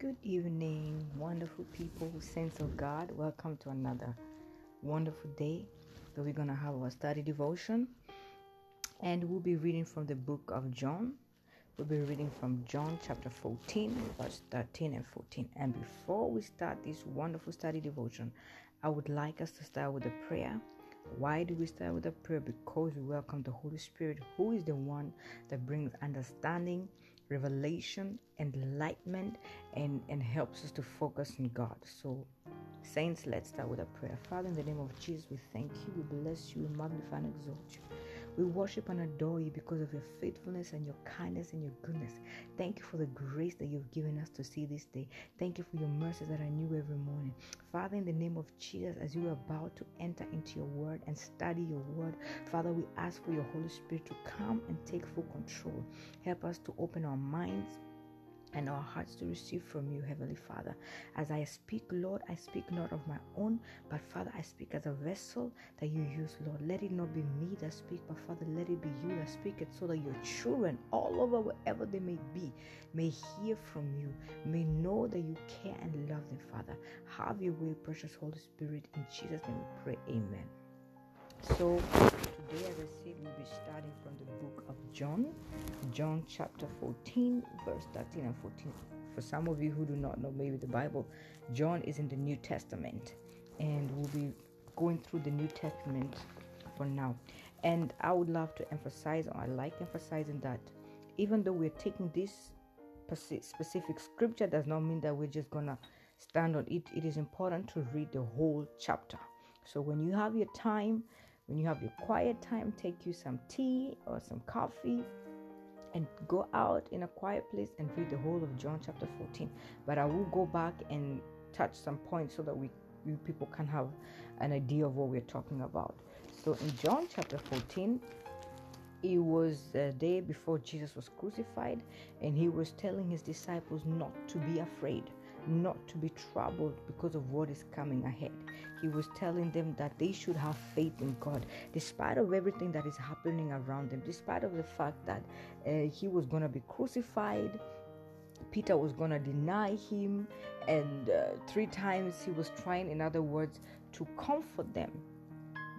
Good evening, wonderful people, saints of God. Welcome to another wonderful day that we're going to have our study devotion. And we'll be reading from the book of John. We'll be reading from John chapter 14, verse 13 and 14. And before we start this wonderful study devotion, I would like us to start with a prayer. Why do we start with a prayer? Because we welcome the Holy Spirit, who is the one that brings understanding revelation, enlightenment, and, and helps us to focus on God. So, saints, let's start with a prayer. Father, in the name of Jesus, we thank you, we bless you, we magnify and exalt you. We worship and adore you because of your faithfulness and your kindness and your goodness. Thank you for the grace that you've given us to see this day. Thank you for your mercies that are new every morning. Father, in the name of Jesus, as you are about to enter into your word and study your word, Father, we ask for your Holy Spirit to come and take full control. Help us to open our minds and our hearts to receive from you, Heavenly Father. As I speak, Lord, I speak not of my own, but Father, I speak as a vessel that you use, Lord. Let it not be me that speak, but Father, let it be you that speak it so that your children, all over wherever they may be, may hear from you, may know that you care and love them, Father. Have your way, precious Holy Spirit. In Jesus' name we pray, Amen. So, today, as I said, we'll be starting from the book of John, John chapter 14, verse 13 and 14. For some of you who do not know maybe the Bible, John is in the New Testament, and we'll be going through the New Testament for now. And I would love to emphasize, or I like emphasizing that even though we're taking this specific scripture, does not mean that we're just gonna stand on it. It is important to read the whole chapter. So when you have your time, when you have your quiet time, take you some tea or some coffee and go out in a quiet place and read the whole of John chapter 14. But I will go back and touch some points so that we, people can have an idea of what we're talking about. So in John chapter 14, it was the day before Jesus was crucified, and he was telling his disciples not to be afraid not to be troubled because of what is coming ahead. He was telling them that they should have faith in God, despite of everything that is happening around them, despite of the fact that uh, he was going to be crucified. Peter was going to deny him, and uh, three times he was trying, in other words, to comfort them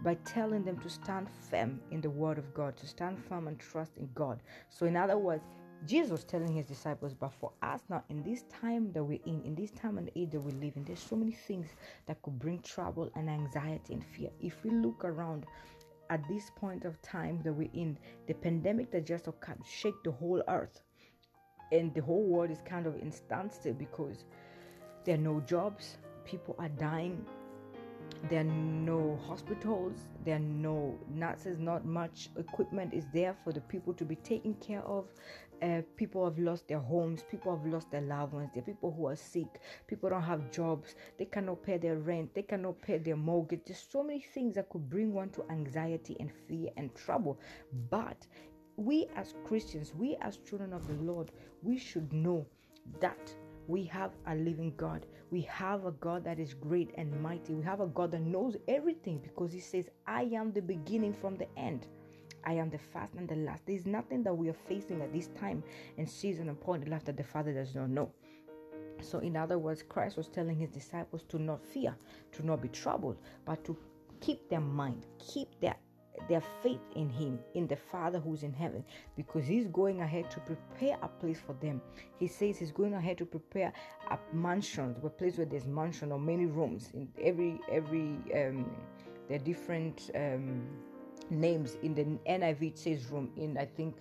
by telling them to stand firm in the word of God, to stand firm and trust in God. So, in other words, Jesus was telling his disciples, but for us now, in this time that we're in, in this time and age that we live in, there's so many things that could bring trouble and anxiety and fear. If we look around at this point of time that we're in, the pandemic that just occurred shake the whole earth, and the whole world is kind of in standstill because there are no jobs, people are dying, there are no hospitals there are no nurses not much equipment is there for the people to be taken care of uh, people have lost their homes people have lost their loved ones there are people who are sick people don't have jobs they cannot pay their rent they cannot pay their mortgage there's so many things that could bring one to anxiety and fear and trouble but we as christians we as children of the lord we should know that we have a living God. We have a God that is great and mighty. We have a God that knows everything because He says, I am the beginning from the end. I am the first and the last. There is nothing that we are facing at this time and season and point in life that the Father does not know. So, in other words, Christ was telling his disciples to not fear, to not be troubled, but to keep their mind, keep their their faith in him in the father who's in heaven because he's going ahead to prepare a place for them he says he's going ahead to prepare a mansion a place where there's mansion or many rooms in every every um there are different um names in the niv it says room in i think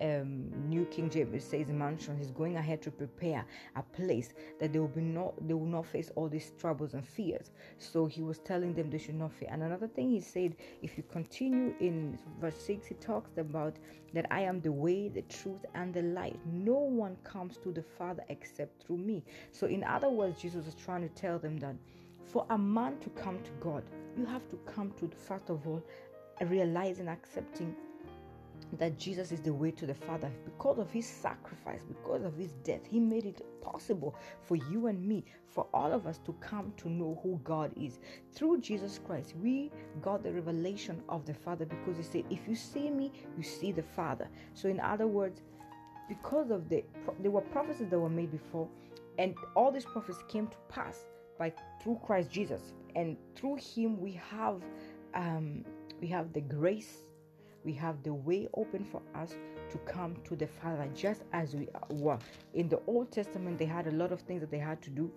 um, New King James says mansion. He's going ahead to prepare a place that they will be not they will not face all these troubles and fears. So he was telling them they should not fear. And another thing he said, if you continue in verse six, he talks about that I am the way, the truth, and the light. No one comes to the Father except through me. So in other words, Jesus is trying to tell them that for a man to come to God, you have to come to first of all realizing accepting that Jesus is the way to the Father. Because of his sacrifice, because of his death, he made it possible for you and me, for all of us to come to know who God is. Through Jesus Christ, we got the revelation of the Father because he said, If you see me, you see the Father. So, in other words, because of the there were prophecies that were made before And all these prophecies came to pass by through Christ Jesus. And through him we have um, we have the grace, we have the way open for us to come to the Father just as we were. In the Old Testament, they had a lot of things that they had to do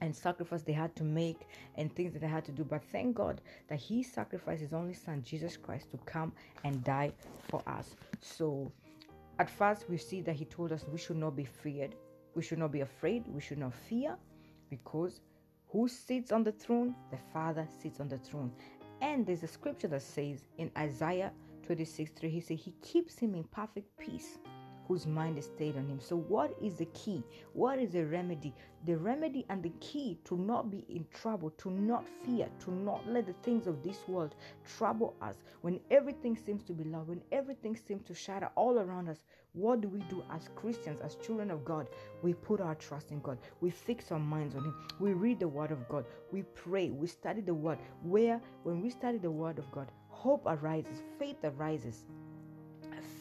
and sacrifice they had to make and things that they had to do. But thank God that He sacrificed His only Son, Jesus Christ, to come and die for us. So at first, we see that He told us we should not be feared, we should not be afraid, we should not fear, because who sits on the throne? The Father sits on the throne. And there's a scripture that says in Isaiah 26 3, He said, He keeps him in perfect peace whose mind is stayed on him. So, what is the key? What is the remedy? The remedy and the key to not be in trouble, to not fear, to not let the things of this world trouble us when everything seems to be low, when everything seems to shatter all around us. What do we do as Christians, as children of God? We put our trust in God. We fix our minds on Him. We read the Word of God. We pray. We study the Word. Where, when we study the Word of God, hope arises, faith arises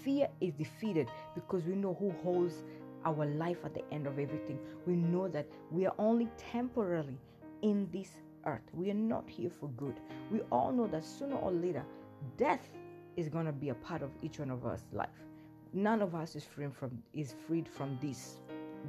fear is defeated because we know who holds our life at the end of everything. We know that we are only temporarily in this earth. We are not here for good. We all know that sooner or later, death is going to be a part of each one of us' life. None of us is free from is freed from this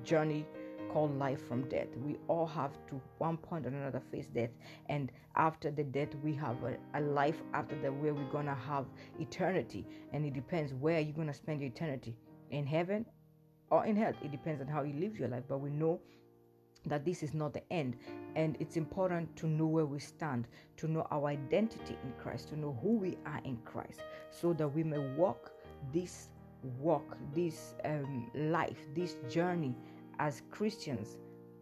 journey called life from death. We all have to one point or another face death, and after the death, we have a, a life after that where we're gonna have eternity. And it depends where you're gonna spend your eternity in heaven or in hell. It depends on how you live your life, but we know that this is not the end and it's important to know where we stand to know our identity in christ to know who we are in christ so that we may walk this walk this um, life this journey as Christians,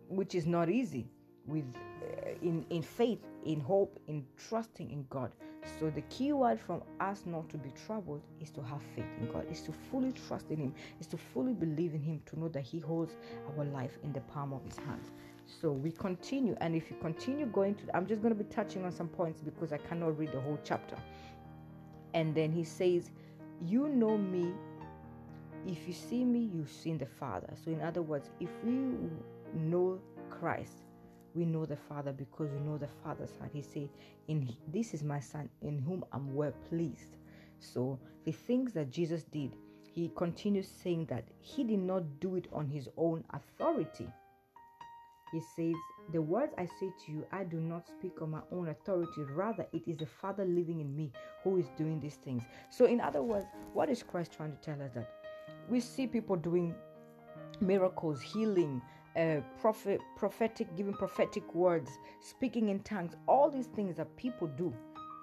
which is not easy, with uh, in in faith, in hope, in trusting in God. So the key word from us not to be troubled is to have faith in God, is to fully trust in Him, is to fully believe in Him, to know that He holds our life in the palm of His hands. So we continue, and if you continue going to, I'm just going to be touching on some points because I cannot read the whole chapter. And then he says, You know me if you see me, you've seen the Father. So, in other words, if we know Christ, we know the Father because we know the Father's heart. He said, "In this is my Son, in whom I'm well pleased." So, the things that Jesus did, he continues saying that he did not do it on his own authority. He says, The words I say to you, I do not speak on my own authority. Rather, it is the Father living in me who is doing these things. So, in other words, what is Christ trying to tell us? That we see people doing miracles, healing, uh, prophet, prophetic, giving prophetic words, speaking in tongues, all these things that people do.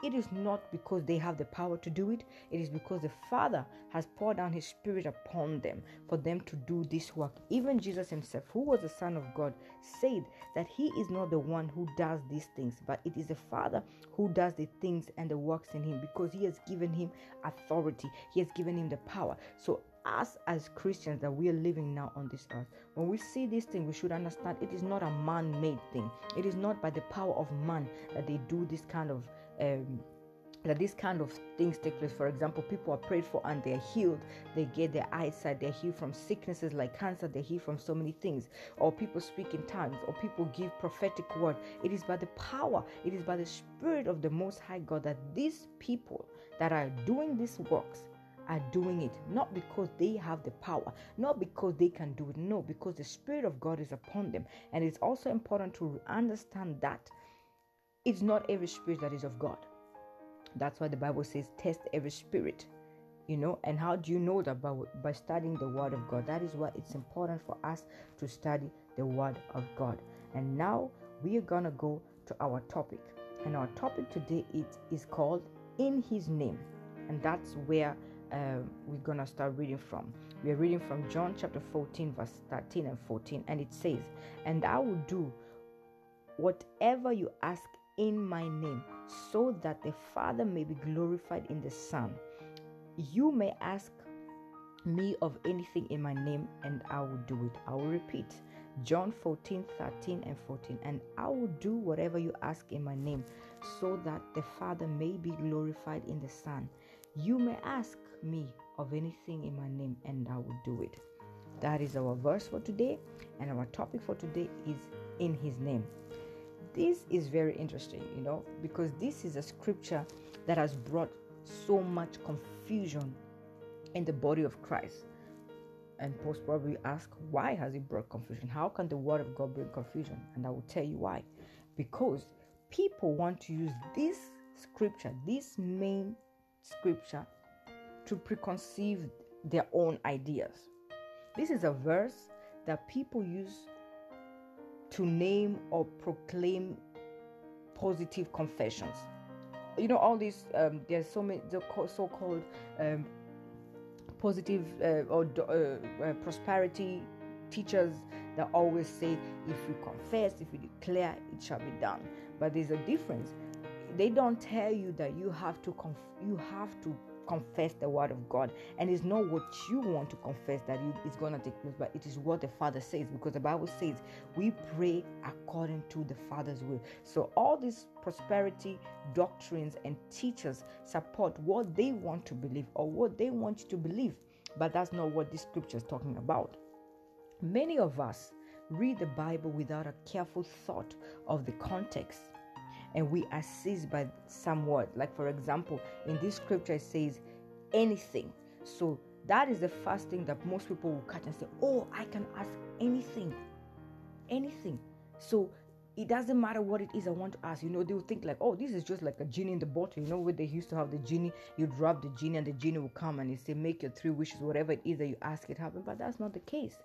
It is not because they have the power to do it, it is because the Father has poured down His Spirit upon them for them to do this work. Even Jesus Himself, who was the Son of God, said that He is not the one who does these things, but it is the Father who does the things and the works in Him because He has given Him authority, He has given Him the power. So us as Christians that we are living now on this earth, when we see this thing, we should understand it is not a man made thing. It is not by the power of man that they do this kind of. Um, that these kind of things take place. For example, people are prayed for and they're healed. They get their eyesight. They're healed from sicknesses like cancer. They're healed from so many things. Or people speak in tongues. Or people give prophetic word. It is by the power. It is by the Spirit of the Most High God that these people that are doing these works are doing it not because they have the power, not because they can do it, no, because the Spirit of God is upon them. And it's also important to understand that it's not every spirit that is of God. That's why the Bible says, test every spirit. You know, and how do you know that? By, by studying the Word of God. That is why it's important for us to study the Word of God. And now we are gonna go to our topic. And our topic today is, is called In His Name. And that's where uh, we're gonna start reading from. We are reading from John chapter 14, verse 13 and 14, and it says, And I will do whatever you ask in my name, so that the Father may be glorified in the Son. You may ask me of anything in my name, and I will do it. I will repeat. John 14, 13, and 14. And I will do whatever you ask in my name, so that the Father may be glorified in the Son. You may ask me of anything in my name, and I will do it. That is our verse for today, and our topic for today is in his name. This is very interesting, you know, because this is a scripture that has brought so much confusion in the body of Christ. And post probably ask, why has it brought confusion? How can the word of God bring confusion? And I will tell you why. Because people want to use this scripture, this main scripture, to preconceive their own ideas. This is a verse that people use to name or proclaim positive confessions. You know, all these, um, there's so many the so called um, positive uh, or uh, uh, prosperity teachers that always say, if you confess, if you declare, it shall be done. But there's a difference. They don't tell you that you have to conf- you have to confess the word of God. And it's not what you want to confess that is going to take place, but it is what the Father says because the Bible says we pray according to the Father's will. So all these prosperity doctrines and teachers support what they want to believe or what they want you to believe, but that's not what this scripture is talking about. Many of us read the Bible without a careful thought of the context and we are seized by some word. Like, for example, in this scripture, it says anything. So, that is the first thing that most people will catch and say, Oh, I can ask anything. Anything. So, it doesn't matter what it is I want to ask. You know, they will think like, oh, this is just like a genie in the bottle. You know, where they used to have the genie, you'd rub the genie and the genie will come and you say, make your three wishes, whatever it is that you ask it happen. But that's not the case.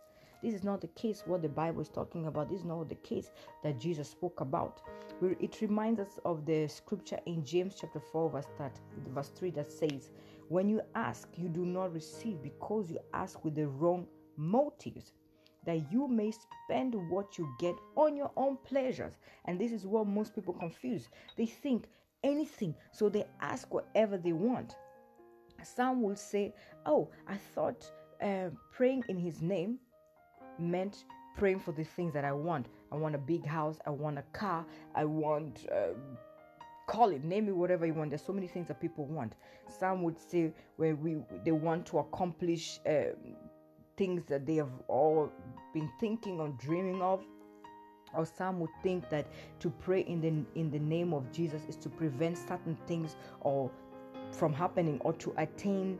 This is not the case what the Bible is talking about. This is not the case that Jesus spoke about. It reminds us of the scripture in James chapter 4, verse, that, verse 3 that says, When you ask, you do not receive because you ask with the wrong motives, that you may spend what you get on your own pleasures. And this is what most people confuse. They think anything, so they ask whatever they want. Some will say, Oh, I thought uh, praying in his name meant praying for the things that I want. I want a big house. I want a car. I want, um, call it, name it, whatever you want. There's so many things that people want. Some would say when we they want to accomplish um, things that they have all been thinking or dreaming of. Or some would think that to pray in the in the name of Jesus is to prevent certain things or from happening or to attain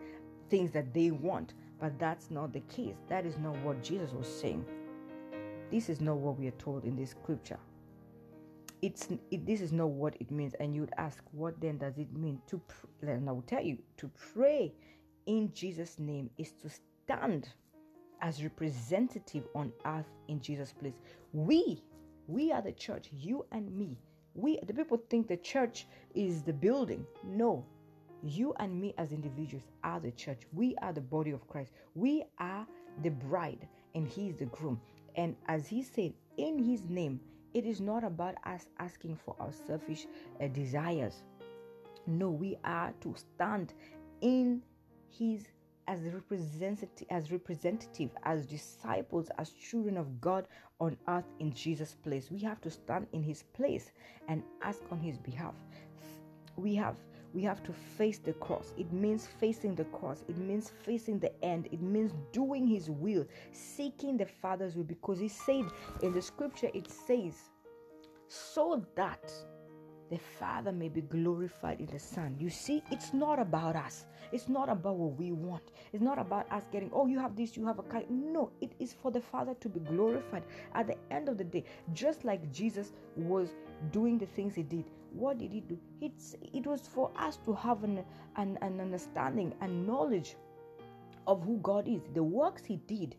things that they want. But that's not the case. That is not what Jesus was saying. This is not what we are told in this scripture. It's it, this is not what it means. And you would ask, what then does it mean to? Pr- and I will tell you, to pray in Jesus' name is to stand as representative on earth in Jesus' place. We, we are the church. You and me. We the people think the church is the building. No, you and me, as individuals, are the church. We are the body of Christ. We are the bride, and He is the groom. And as He said, in His name, it is not about us asking for our selfish uh, desires. No, we are to stand in His as representative, as representative, as disciples, as children of God on earth in Jesus' place. We have to stand in His place and ask on His behalf. We have we have to face the cross. It means facing the cross. It means facing the end. It means doing His will, seeking the Father's will. Because He said in the scripture, it says, so that the Father may be glorified in the Son. You see, it's not about us. It's not about what we want. It's not about us getting, oh, you have this, you have a car. No, it is for the Father to be glorified. At the end of the day, just like Jesus was doing the things he did, what did he do? It's it was for us to have an, an, an understanding and knowledge of who God is. The works he did,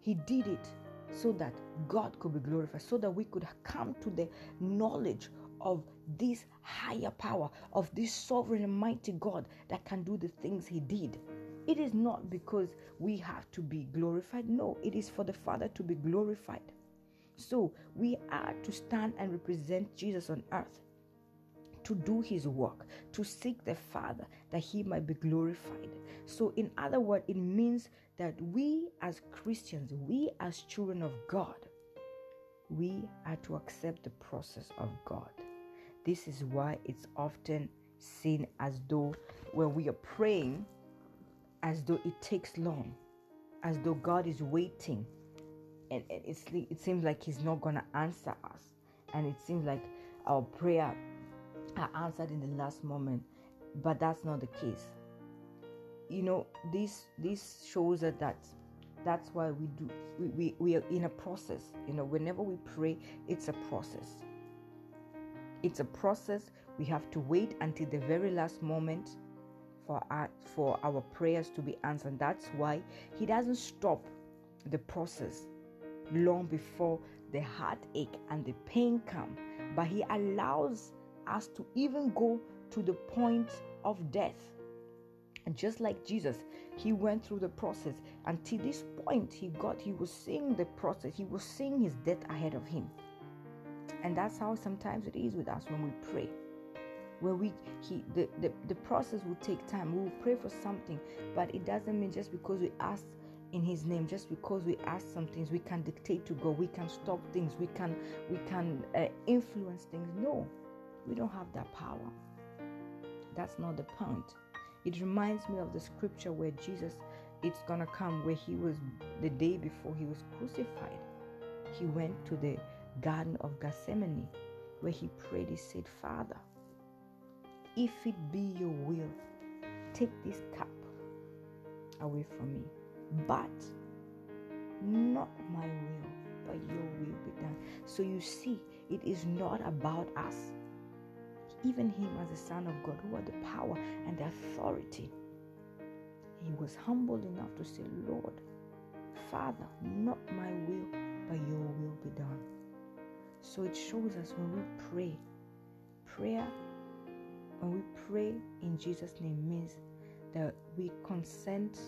he did it so that God could be glorified, so that we could come to the knowledge of this higher power, of this sovereign and mighty God that can do the things He did. It is not because we have to be glorified. No, it is for the Father to be glorified. So we are to stand and represent Jesus on earth, to do his work, to seek the Father that he might be glorified. So, in other words, it means that we as Christians, we as children of God, we are to accept the process of God. This is why it's often seen as though when we are praying, as though it takes long. as though God is waiting and it seems like He's not to answer us. And it seems like our prayer are answered in the last moment, but that's not the case. You know, this this shows us that that's, why we do we, we, we are in a process. You know, whenever we pray, it's a process. It's a process. We have to wait until the very last moment for our, for our prayers to be answered. That's why He doesn't stop the process long before the heartache and the pain come, but He allows us to even go to the point of death. And just like Jesus, he went through the process until this point he got, he was seeing the process, he was seeing his death ahead of him. And that's how sometimes it is with us when we pray. Where we he the, the, the process will take time. We will pray for something, but it doesn't mean just because we ask in his name just because we ask some things we can dictate to god we can stop things we can we can uh, influence things no we don't have that power that's not the point it reminds me of the scripture where jesus it's gonna come where he was the day before he was crucified he went to the garden of gethsemane where he prayed he said father if it be your will take this cup away from me but not my will, but your will be done. So you see, it is not about us. Even him, as the Son of God, who had the power and the authority, he was humble enough to say, Lord, Father, not my will, but your will be done. So it shows us when we pray, prayer, when we pray in Jesus' name means that we consent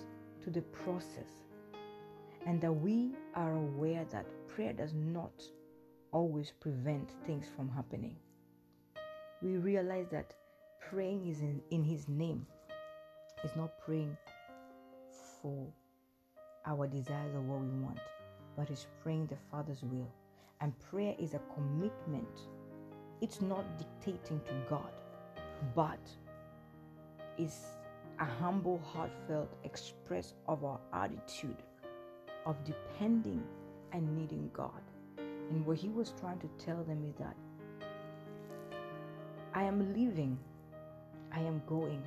to the process and that we are aware that prayer does not always prevent things from happening. We realize that praying is in, in His name, is not praying for our desires or what we want, but it's praying the Father's will. And prayer is a commitment. It's not dictating to God, but it's a humble, heartfelt express of our attitude of depending and needing God. And what he was trying to tell them is that I am leaving, I am going,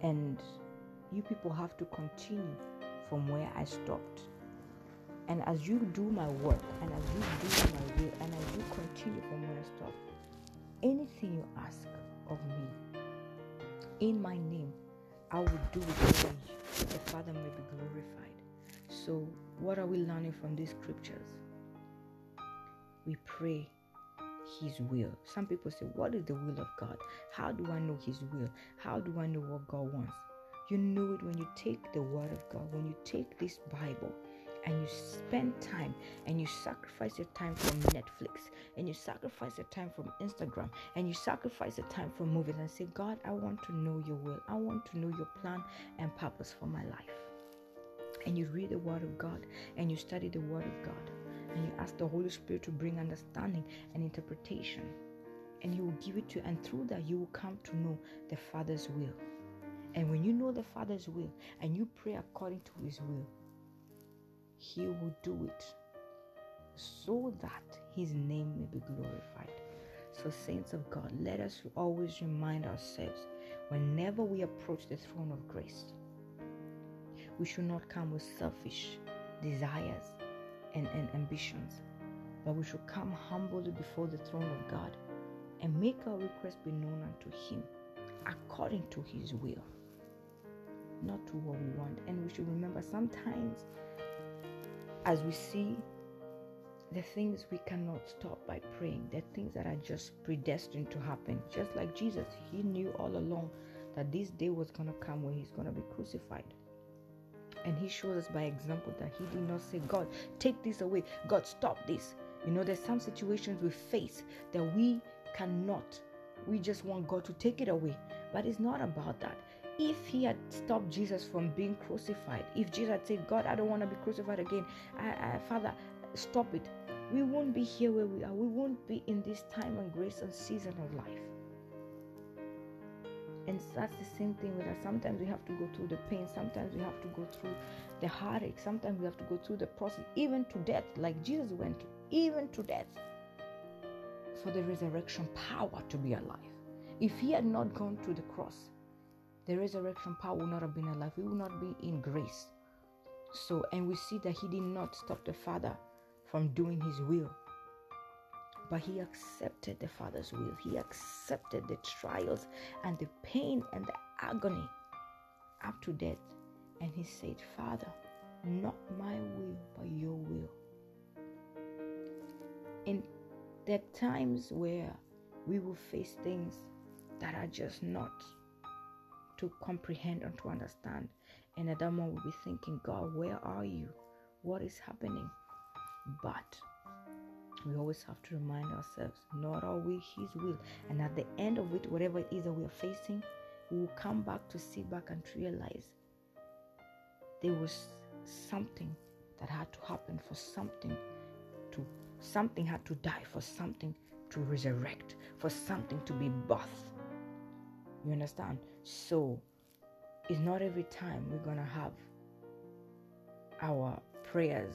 and you people have to continue from where I stopped. And as you do my work, and as you do my will, and as you continue from where I stopped, anything you ask of me, in my name, I will do it for you. The Father may be glorified. So, what are we learning from these scriptures? We pray His will. Some people say, What is the will of God? How do I know His will? How do I know what God wants? You know it when you take the Word of God, when you take this Bible and you spend time and you sacrifice your time from Netflix and you sacrifice your time from Instagram and you sacrifice the time from movies and say, God, I want to know your will. I want to know your plan and purpose for my life. And you read the Word of God and you study the Word of God and you ask the Holy Spirit to bring understanding and interpretation. And He will give it to you, and through that, you will come to know the Father's will. And when you know the Father's will and you pray according to His will, he will do it so that His name may be glorified. So, saints of God, let us always remind ourselves whenever we approach the throne of grace, we should not come with selfish desires and, and ambitions, but we should come humbly before the throne of God and make our requests be known unto Him according to His will, not to what we want. And we should remember sometimes as we see the things we cannot stop by praying, the things that are just predestined to happen. Just like Jesus, he knew all along that this day was going to come when he's going to be crucified. And he shows us by example that he did not say, God, take this away. God, stop this. You know, there's some situations we face that we cannot. We just want God to take it away. But it's not about that if he had stopped Jesus from being crucified, if Jesus had said, God, I don't want to be crucified again, I, I, Father, stop it, we won't be here where we are. We won't be in this time and grace and season of life. And that's the same thing with us. Sometimes we have to go through the pain. Sometimes we have to go through the heartache. Sometimes we have to go through the process, even to death, like Jesus went to, even to death, for the resurrection power to be alive. If he had not gone to the cross, the resurrection power would not have been alive. We would not be in grace. So, and we see that he did not stop the Father from doing his will, but he accepted the Father's will. He accepted the trials and the pain and the agony up to death. And he said, Father, not my will, but your will. There are times where we will face things that are just not to comprehend and to understand. And at that moment, we'll be thinking, God, where are you? What is happening? But we always have to remind ourselves, not our will, His will. And at the end of it, whatever it is that we are facing, we will come back to sit back and realize there was something that had to happen for something to something had to die for something to resurrect for something to be birthed you understand so it's not every time we're gonna have our prayers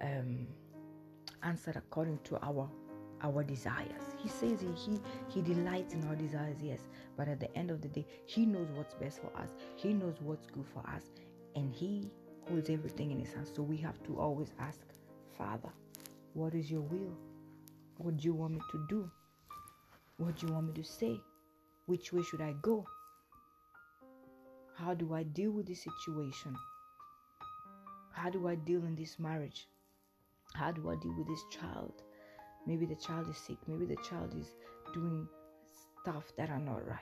um, answered according to our our desires. He says he, he he delights in our desires, yes, but at the end of the day, he knows what's best for us. He knows what's good for us, and he holds everything in his hands. So we have to always ask, Father, what is your will? What do you want me to do? What do you want me to say? Which way should I go? How do I deal with this situation? How do I deal in this marriage? How do I deal with this child? Maybe the child is sick. Maybe the child is doing stuff that are not right.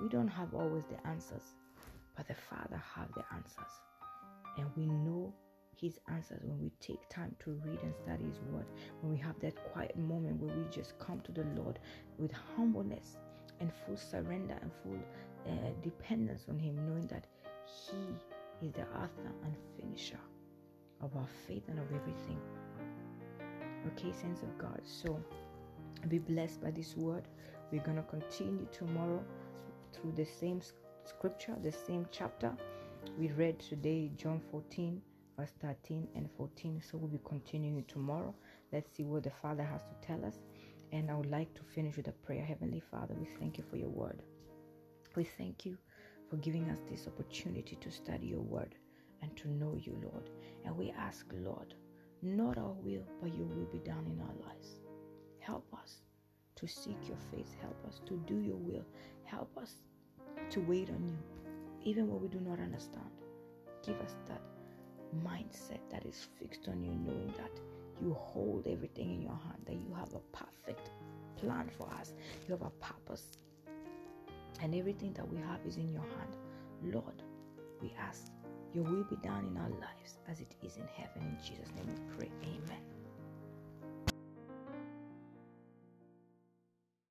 We don't have always the answers, but the Father have the answers. And we know his answers when we take time to read and study his word, when we have that quiet moment where we just come to the Lord with humbleness and full surrender and full uh, dependence on him, knowing that he is the author and finisher of our faith and of everything. Okay, saints of God. So be blessed by this word. We're to continue tomorrow through the same scripture, the same chapter. We read today John 14, verse 13 and 14. So we'll be continuing tomorrow. Let's see what the Father has to tell us. And I would like to finish with a prayer. Heavenly Father, we thank you for your word. We thank you for giving us this opportunity to study your word and to know you, Lord. And we ask, Lord, not our will, but your will be done in our lives. Help us to seek your face. Help us to do your will. Help us to wait on you, even when we do not understand. Give us that mindset that is fixed on you, knowing that you hold everything in your hand, that you have a perfect plan for us, you have a purpose, and everything that we have is in your hand. Lord, we ask your will be done in our lives as it is in heaven. In Jesus' name we pray. Amen.